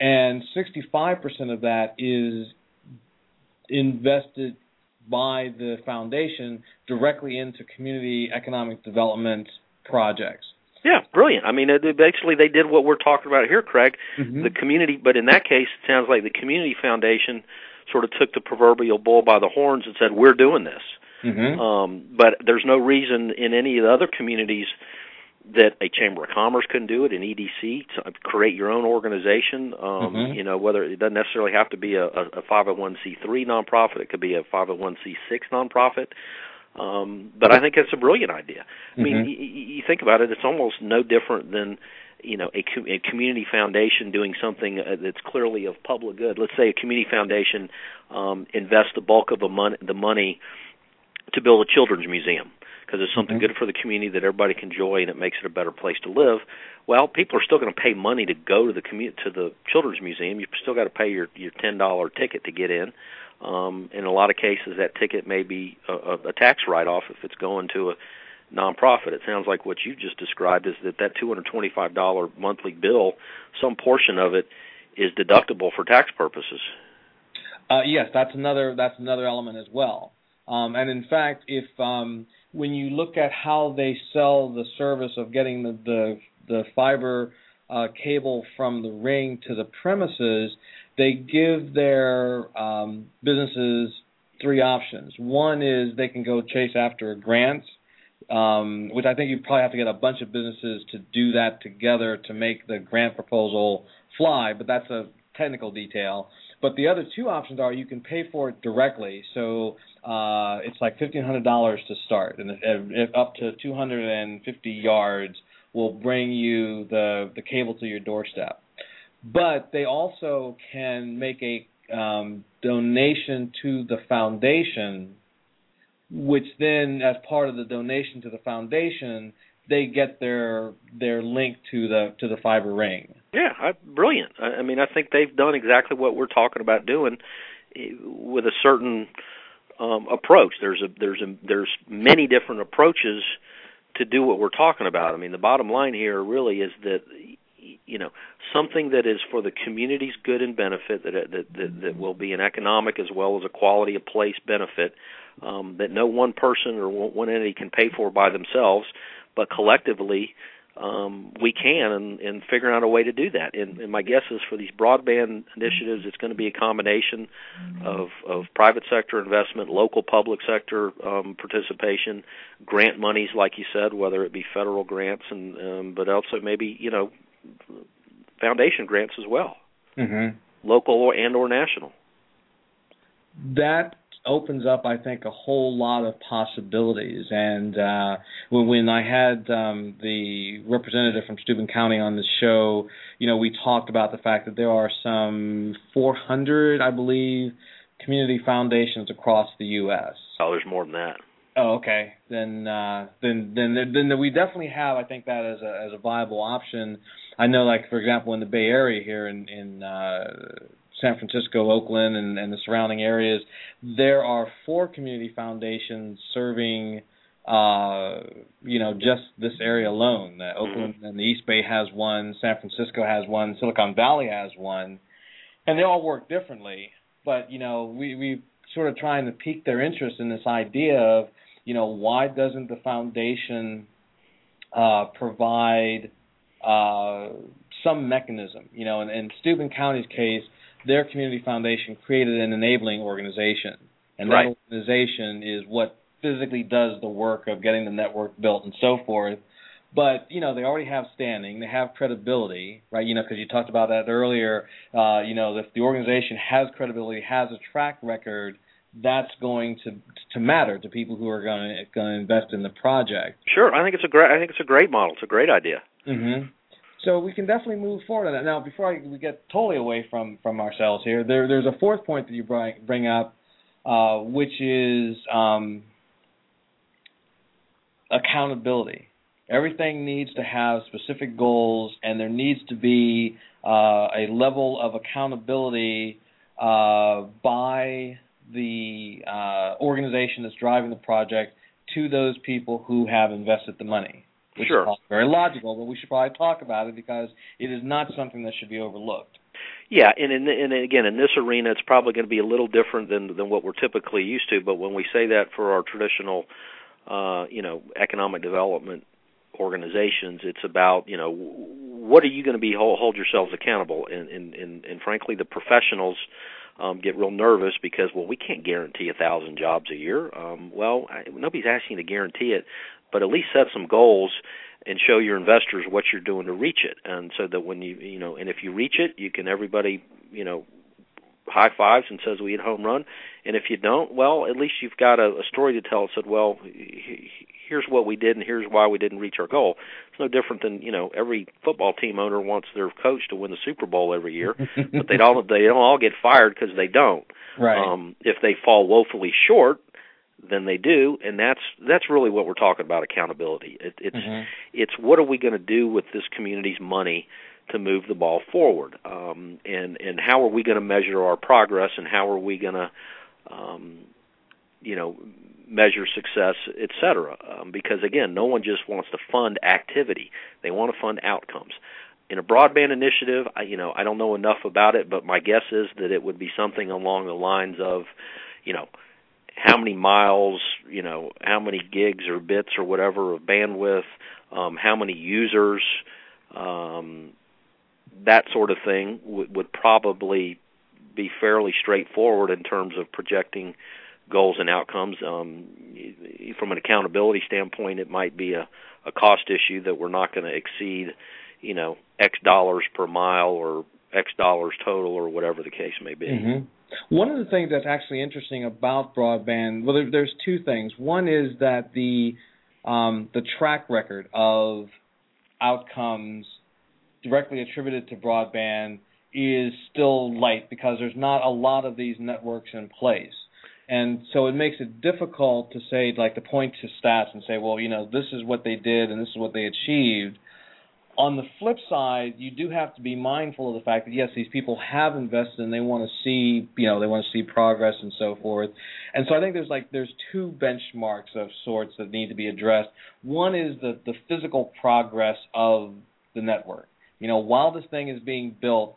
And 65% of that is invested by the foundation directly into community economic development projects. Yeah, brilliant. I mean, basically they did what we're talking about here, Craig. Mm-hmm. The community, but in that case, it sounds like the community foundation sort of took the proverbial bull by the horns and said, "We're doing this." Mm-hmm. Um, but there's no reason in any of the other communities that a chamber of commerce couldn't do it, an EDC, to create your own organization. Um, Mhm. You know, whether it doesn't necessarily have to be a, a, a 501c3 nonprofit, it could be a 501c6 nonprofit. Um, but I think that's a brilliant idea. I mean, Mhm. y- y- you think about it; it's almost no different than you know a, com- a community foundation doing something uh, that's clearly of public good. Let's say a community foundation um, invests the bulk of the money, the money to build a children's museum because it's something Mhm. good for the community that everybody can enjoy and it makes it a better place to live. Well, people are still going to pay money to go to the commu- to the children's museum. You've still got to pay your your ten dollar ticket to get in. Um, in a lot of cases, that ticket may be a, a, a tax write off if it's going to a nonprofit. It sounds like what you just described is that that two hundred twenty five dollar monthly bill, some portion of it is deductible for tax purposes. Uh, yes, that's another that's another element as well. Um, and in fact, if um, when you look at how they sell the service of getting the the, the fiber uh, cable from the ring to the premises, they give their um, businesses three options. One is they can go chase after a grant, um, which I think you probably have to get a bunch of businesses to do that together to make the grant proposal fly, but that's a technical detail. But the other two options are you can pay for it directly. So uh, it's like fifteen hundred dollars to start, and if, if up to two hundred and fifty yards will bring you the the cable to your doorstep. But they also can make a um, donation to the foundation, which then, as part of the donation to the foundation, they get their their link to the to the fiber ring. Yeah, I, brilliant. I, I mean, I think they've done exactly what we're talking about doing eh, with a certain um, approach. There's a there's a there's many different approaches to do what we're talking about. I mean, the bottom line here really is that you know something that is for the community's good and benefit that that that, that will be an economic as well as a quality of place benefit um, that no one person or one entity can pay for by themselves, but collectively um, we can and, and figuring out a way to do that. And, and my guess is for these broadband initiatives, it's going to be a combination of, of private sector investment, local public sector um, participation, grant monies, like you said, whether it be federal grants, and um, but also maybe you know foundation grants as well, Mm-hmm. local and or national. That opens up, I think, a whole lot of possibilities. And uh, when, when I had um, the representative from Steuben County on the show, you know, we talked about the fact that there are some 400, I believe, community foundations across the U.S. Oh, there's more than that. Oh, okay. Then, uh, then, then, then we definitely have, I think, that as a as a viable option. I know, like for example, in the Bay Area here in in uh, San Francisco, Oakland, and, and the surrounding areas, there are four community foundations serving, uh, you know, just this area alone. Uh, Oakland and the East Bay has one, San Francisco has one, Silicon Valley has one, and they all work differently. But you know, we we sort of trying to pique their interest in this idea of, you know, why doesn't the foundation uh, provide uh, some mechanism? You know, in, in Steuben County's case, their community foundation created an enabling organization, and Right. that organization is what physically does the work of getting the network built and so forth. But you know they already have standing, they have credibility, right? You know because you talked about that earlier. Uh, you know if the organization has credibility, has a track record, that's going to to matter to people who are going to going to invest in the project. Sure, I think it's a great. I think it's a great model. It's a great idea. Mm-hmm. So we can definitely move forward on that. Now, before I, we get totally away from from ourselves here, there there's a fourth point that you bring bring up, uh, which is um, accountability. Everything needs to have specific goals, and there needs to be uh, a level of accountability uh, by the uh, organization that's driving the project to those people who have invested the money. Which Sure. is very logical, but we should probably talk about it because it is not something that should be overlooked. Yeah, and in, and again in this arena, it's probably going to be a little different than than what we're typically used to. But when we say that for our traditional, uh, you know, economic development organizations, it's about you know what are you going to be hold, hold yourselves accountable, and and and, and frankly, the professionals um, get real nervous because well, we can't guarantee a thousand jobs a year. Um, well, I, nobody's asking you to guarantee it, but at least set some goals and show your investors what you're doing to reach it. And so that when you you know and if you reach it you can everybody you know high fives and says we hit home run. And if you don't well at least you've got a, a story to tell said well here's what we did and here's why we didn't reach our goal. It's no different than you know every football team owner wants their coach to win the super bowl every year *laughs* but they don't they don't all get fired because they don't. Right. Um if they fall woefully short than they do and that's that's really what we're talking about accountability. It, it's mm-hmm. it's what are we going to do with this community's money to move the ball forward? Um, and and how are we going to measure our progress and how are we going to um, you know measure success et cetera? Um, because again no one just wants to fund activity. They want to fund outcomes. In a broadband initiative I, you know I don't know enough about it but my guess is that it would be something along the lines of you know how many miles, you know, how many gigs or bits or whatever of bandwidth, um, how many users, um, that sort of thing would, would probably be fairly straightforward in terms of projecting goals and outcomes. Um, from an accountability standpoint, it might be a, a cost issue that we're not going to exceed, you know, X dollars per mile or X dollars total or whatever the case may be. Mm-hmm. One of the things that's actually interesting about broadband, well, there, there's two things. One is that the um, the track record of outcomes directly attributed to broadband is still light because there's not a lot of these networks in place. And so it makes it difficult to say, like, to point to stats and say, well, you know, this is what they did and this is what they achieved on the flip side, you do have to be mindful of the fact that yes, these people have invested and they want to see, you know, they want to see progress and so forth. And so I think there's like there's two benchmarks of sorts that need to be addressed. One is the the physical progress of the network. You know, while this thing is being built,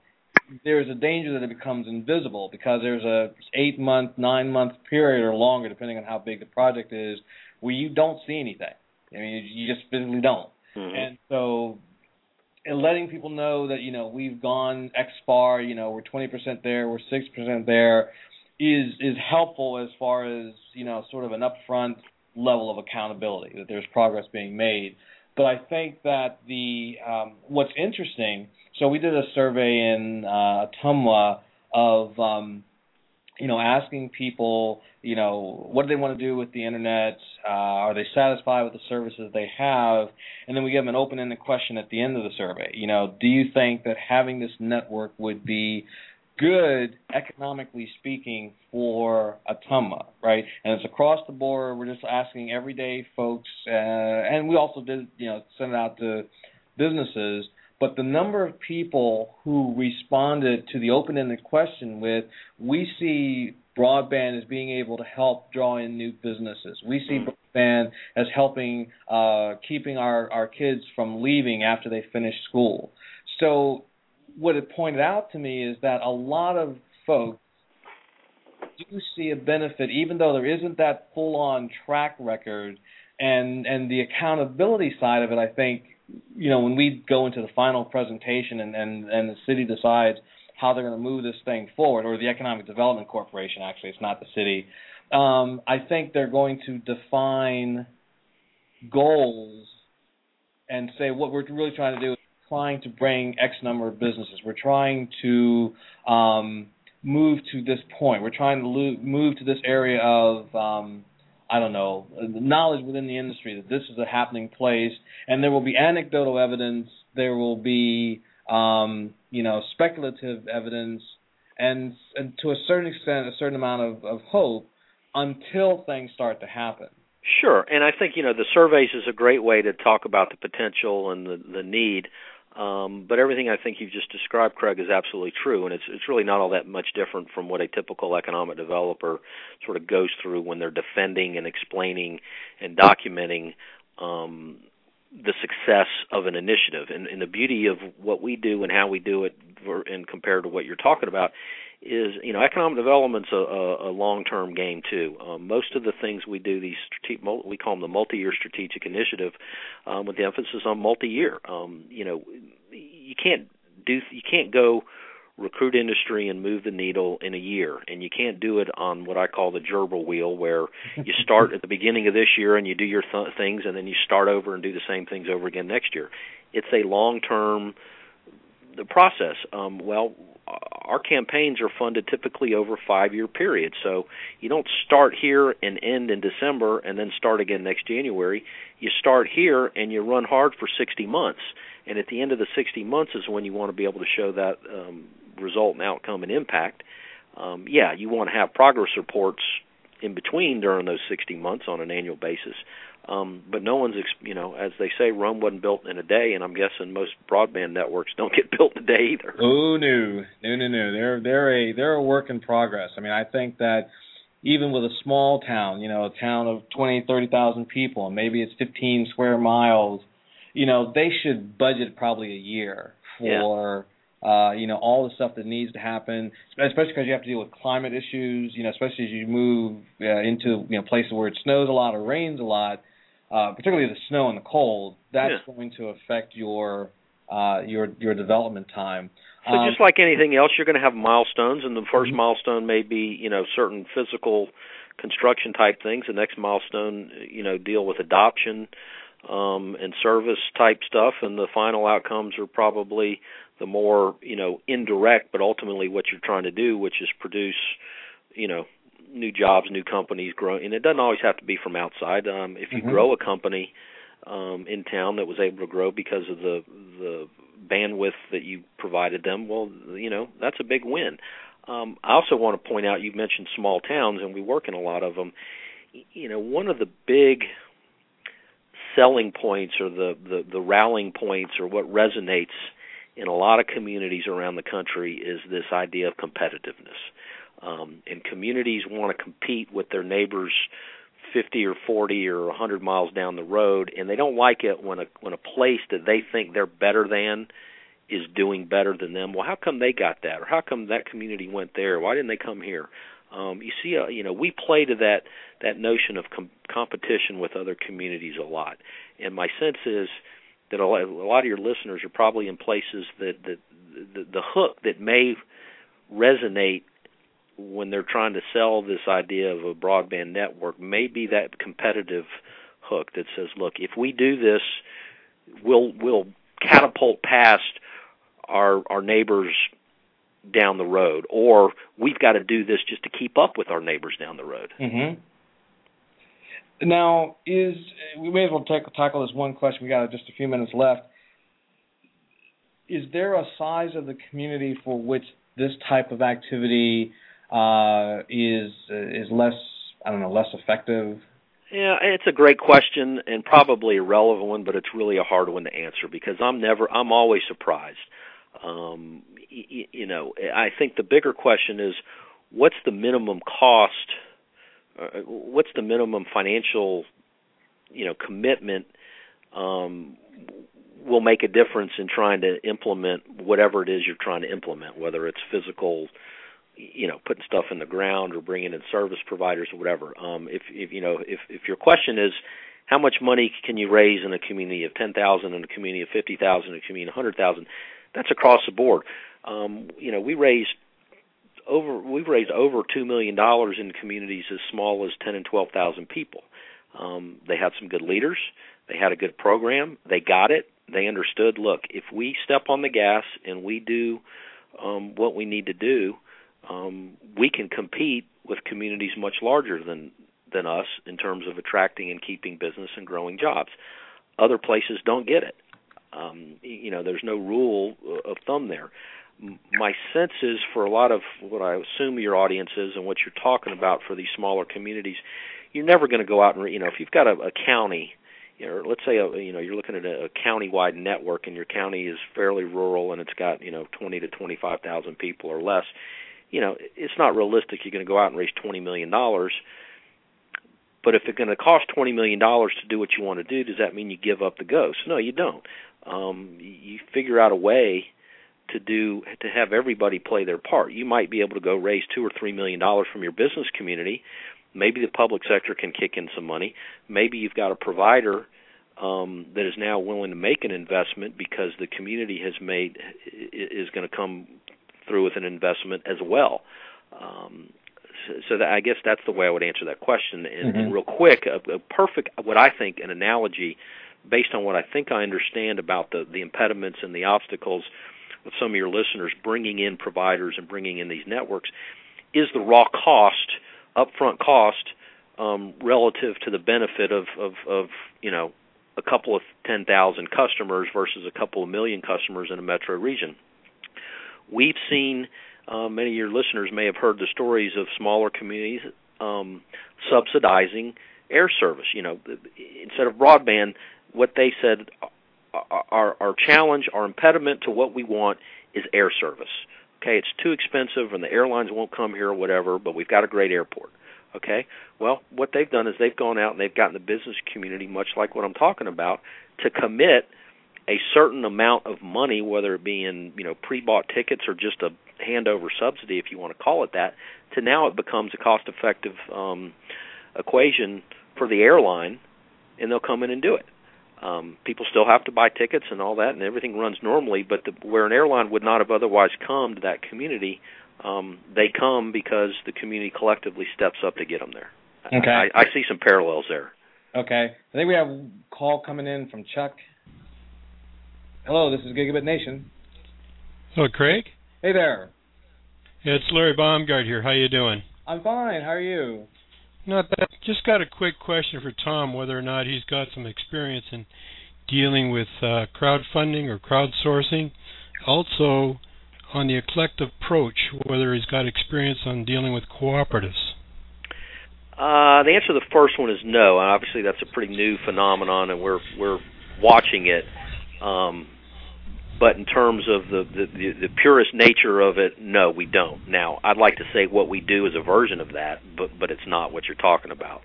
there's a danger that it becomes invisible because there's a eight month, nine month period or longer, depending on how big the project is, where you don't see anything. I mean, you just physically don't. Mm-hmm. And so and letting people know that you know we've gone X far, you know we're 20% there, we're 6% there, is is helpful as far as you know sort of an upfront level of accountability that there's progress being made. But I think that the um, what's interesting. So we did a survey in uh, Ottumwa of um, you know, asking people, you know, what do they want to do with the internet? Uh, are they satisfied with the services they have? And then we give them an open-ended question at the end of the survey. You know, do you think that having this network would be good economically speaking for Ottumwa, right? And it's across the board. We're just asking everyday folks, uh, and we also did, you know, send it out to businesses but the number of people who responded to the open-ended question with we see broadband as being able to help draw in new businesses. We see mm. broadband as helping uh, keeping our, our kids from leaving after they finish school. So what it pointed out to me is that a lot of folks do see a benefit, even though there isn't that full-on track record, and and the accountability side of it, I think you know, when we go into the final presentation and and, and the city decides how they're going to move this thing forward, or the Economic Development Corporation, actually, it's not the city. Um, I think they're going to define goals and say what we're really trying to do is trying to bring X number of businesses. We're trying to um, move to this point. We're trying to move to this area of um, I don't know, the knowledge within the industry that this is a happening place, and there will be anecdotal evidence, there will be, um, you know, speculative evidence, and, and to a certain extent, a certain amount of, of hope until things start to happen. Sure, and I think you know the surveys is a great way to talk about the potential and the the need. Um, but everything I think you've just described, Craig, is absolutely true, and it's it's really not all that much different from what a typical economic developer sort of goes through when they're defending and explaining and documenting, um, the success of an initiative. And, and the beauty of what we do and how we do it, and compared to what you're talking about, is you know economic development's a, a, a long-term game too. Um, most of the things we do, these strate- we call them the multi-year strategic initiative, um, with the emphasis on multi-year. Um, you know, you can't do you can't go recruit industry and move the needle in a year. And you can't do it on what I call the gerbil wheel, where you start at the beginning of this year and you do your th- things, and then you start over and do the same things over again next year. It's a long-term the process. Um, well, our campaigns are funded typically over five-year periods, so you don't start here and end in December and then start again next January. You start here and you run hard for 60 months, and at the end of the 60 months is when you want to be able to show that um, result and outcome and impact. Um, yeah, you want to have progress reports in between during those 60 months on an annual basis. Um, but no one's, you know, as they say, Rome wasn't built in a day, and I'm guessing most broadband networks *laughs* don't get built in a day either. Oh no, no, no, no. They're they're a they're a work in progress. I mean, I think that even with a small town, you know, a town of twenty, thirty thousand people, and maybe it's 15 square miles, you know, they should budget probably a year for. Yeah uh, you know, all the stuff that needs to happen, especially because you have to deal with climate issues, you know, especially as you move uh, into, you know, places where it snows a lot or rains a lot, uh, particularly the snow and the cold, that's yeah. going to affect your uh, your your development time. So um, just like anything else, you're going to have milestones, and the 1st mm-hmm. milestone may be, you know, certain physical construction type things. The next milestone, you know, deal with adoption um, and service type stuff, and the final outcomes are probably the more you know indirect, but ultimately what you're trying to do, which is produce you know new jobs, new companies grow, and it doesn't always have to be from outside. Um, if you mm-hmm. grow a company um, in town that was able to grow because of the the bandwidth that you provided them, well, you know that's a big win. Um, I also want to point out you mentioned small towns, and we work in a lot of them. You know, one of the big selling points or the the, the rallying points or what resonates in a lot of communities around the country is this idea of competitiveness. Um, and communities want to compete with their neighbors 50 or 40 or 100 miles down the road, and they don't like it when a when a place that they think they're better than is doing better than them. Well, how come they got that, or how come that community went there? Why didn't they come here? Um, you see, uh, you know, we play to that that notion of com- competition with other communities a lot, and my sense is that a lot, a lot of your listeners are probably in places that that the, the hook that may resonate when they're trying to sell this idea of a broadband network may be that competitive hook that says, look, if we do this, we'll we'll catapult past our our neighbors down the road, or we've got to do this just to keep up with our neighbors down the road. Mm-hmm. Now, is we may as well take, tackle this one question. We got just a few minutes left. Is there a size of the community for which this type of activity uh, is is less I don't know less effective? Yeah, it's a great question and probably a relevant one, but it's really a hard one to answer because I'm never I'm always surprised. Um, y- you know, I think the bigger question is what's the minimum cost uh, what's the minimum financial you know commitment um, will make a difference in trying to implement whatever it is you're trying to implement, whether it's physical, you know, putting stuff in the ground or bringing in service providers or whatever. Um, if, if you know, if if your question is how much money can you raise in a community of 10,000 in a community of 50,000 in a community of 100,000, that's across the board. Um, you know, we raised over we've raised over two million dollars in communities as small as ten and twelve thousand people. Um, they had some good leaders. They had a good program. They got it. They understood. Look, if we step on the gas and we do um, what we need to do, um, we can compete with communities much larger than than us in terms of attracting and keeping business and growing jobs. Other places don't get it. Um, you know, there's no rule of thumb there my sense is for a lot of what I assume your audience is and what you're talking about for these smaller communities, you're never going to go out and you know if you've got a, a county, you know, let's say a, you know you're looking at a, a county-wide network and your county is fairly rural and it's got you know 20 to 25 thousand people or less, you know it's not realistic you're going to go out and raise 20 million dollars But if it's going to cost twenty million dollars to do what you want to do, does that mean you give up the ghost? No, you don't. Um, you figure out a way to do to have everybody play their part. You might be able to go raise two or three million dollars from your business community. Maybe the public sector can kick in some money. Maybe you've got a provider um, that is now willing to make an investment because the community has made is going to come through with an investment as well. Um, so, so that, I guess that's the way I would answer that question. And, mm-hmm. and real quick, a, a perfect, what I think, an analogy based on what I think I understand about the the impediments and the obstacles of some of your listeners bringing in providers and bringing in these networks is the raw cost, upfront cost, um, relative to the benefit of, of, of you know a couple of ten thousand customers versus a couple of million customers in a metro region. We've seen uh, many of your listeners may have heard the stories of smaller communities um, subsidizing air service. You know, instead of broadband, what they said our our challenge, our impediment to what we want is air service. Okay, it's too expensive, and the airlines won't come here or whatever. But we've got a great airport. Okay, well, what they've done is they've gone out and they've gotten the business community, much like what I'm talking about, to commit a certain amount of money, whether it be in you know pre-bought tickets or just a handover subsidy, if you want to call it that, to now it becomes a cost-effective um, equation for the airline, and they'll come in and do it. Um, people still have to buy tickets and all that, and everything runs normally. But the, where an airline would not have otherwise come to that community, um, they come because the community collectively steps up to get them there. Okay. I, I see some parallels there. Okay. I think we have a call coming in from Chuck. Hello, this is Gigabit Nation. Hello, Craig. Hey there. Yeah, it's Larry Baumgart here. How you doing? I'm fine. How are you? Not bad. Just got a quick question for Tom, whether or not he's got some experience in dealing with uh, crowdfunding or crowdsourcing. Also, on the eclectic approach, whether he's got experience on dealing with cooperatives. Uh, the answer to the first one is no. Obviously, that's a pretty new phenomenon, and we're we're watching it. Um, but in terms of the, the the purest nature of it, no, we don't. Now, I'd like to say what we do is a version of that, but but it's not what you're talking about.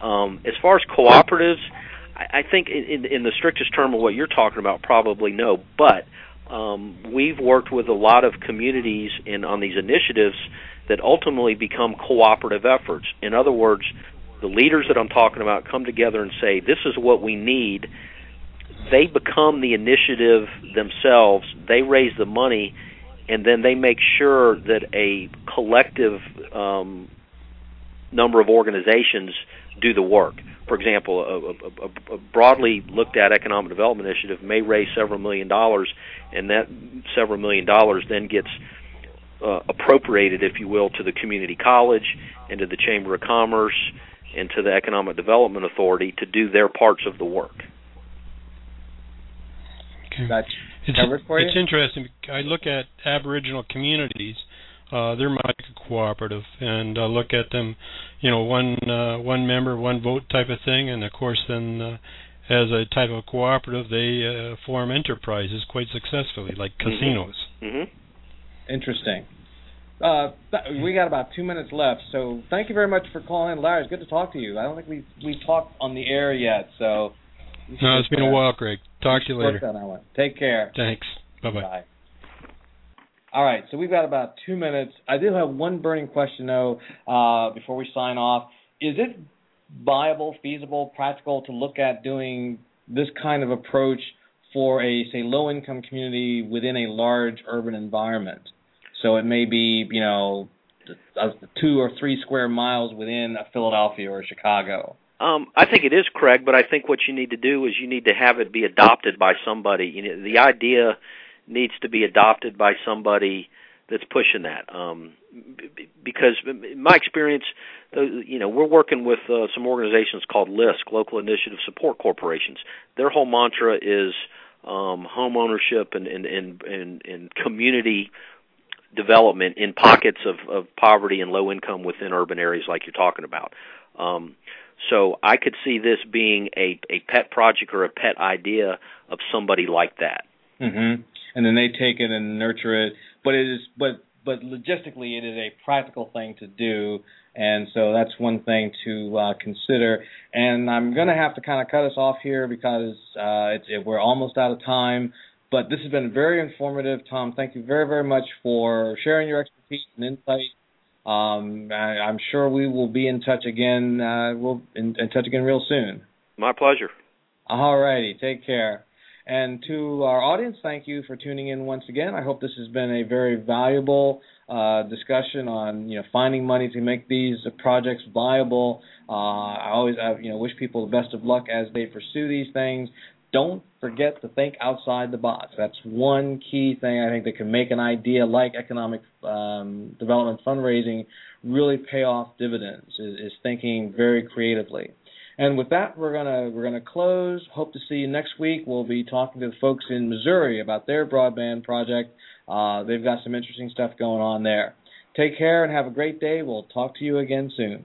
Um, as far as cooperatives, I, I think in, in the strictest term of what you're talking about, probably no. But um, we've worked with a lot of communities in on these initiatives that ultimately become cooperative efforts. In other words, the leaders that I'm talking about come together and say, "This is what we need." They become the initiative themselves. They raise the money, and then they make sure that a collective um, number of organizations do the work. For example, a, a, a, broadly looked at economic development initiative may raise several million dollars, and that several million dollars then gets uh, appropriated, if you will, to the community college and to the Chamber of Commerce and to the Economic Development Authority to do their parts of the work. Okay. That's it's, covered for you? It's interesting. I look at Aboriginal communities. Uh, they're like a cooperative, and I look at them, you know, one uh, one member, one vote type of thing, and of course, then uh, as a type of cooperative, they uh, form enterprises quite successfully, like Mm-hmm. casinos. Mm-hmm. Interesting. Uh, th- we got about two minutes left, so thank you very much for calling, Larry. It's good to talk to you. I don't think we we talked on the air yet, so. No, it's been a while, Greg. Talk to you later. on that one. Take care. Thanks. Bye bye. All right, so we've got about two minutes. I do have one burning question though uh, before we sign off. Is it viable, feasible, practical to look at doing this kind of approach for a say low income community within a large urban environment? So it may be you know two or three square miles within a Philadelphia or Chicago. Um, I think it is, Craig, but I think what you need to do is you need to have it be adopted by somebody. You know, the idea needs to be adopted by somebody that's pushing that. Um, because in my experience, you know, we're working with uh, some organizations called LISC, Local Initiative Support Corporations. Their whole mantra is um, home ownership and, and, and, and, and community development in pockets of, of poverty and low income within urban areas like you're talking about. Um, so I could see this being a, a pet project or a pet idea of somebody like that. Mm-hmm. And then they take it and nurture it. But it is but but logistically, it is a practical thing to do. And so that's one thing to uh, consider. And I'm going to have to kind of cut us off here because uh, it's, it, we're almost out of time. But this has been very informative, Tom. Thank you very, very much for sharing your expertise and insight. Um, I, am sure we will be in touch again. Uh, we'll in, in touch again real soon. My pleasure. All righty. Take care. And to our audience, thank you for tuning in once again. I hope this has been a very valuable uh, discussion on you know finding money to make these projects viable. Uh, I always uh, you know wish people the best of luck as they pursue these things. Don't forget to think outside the box. That's one key thing I think that can make an idea like economic um, development fundraising really pay off dividends. Is, is thinking very creatively. And with that, we're gonna we're gonna close. Hope to see you next week. We'll be talking to the folks in Missouri about their broadband project. Uh, they've got some interesting stuff going on there. Take care and have a great day. We'll talk to you again soon.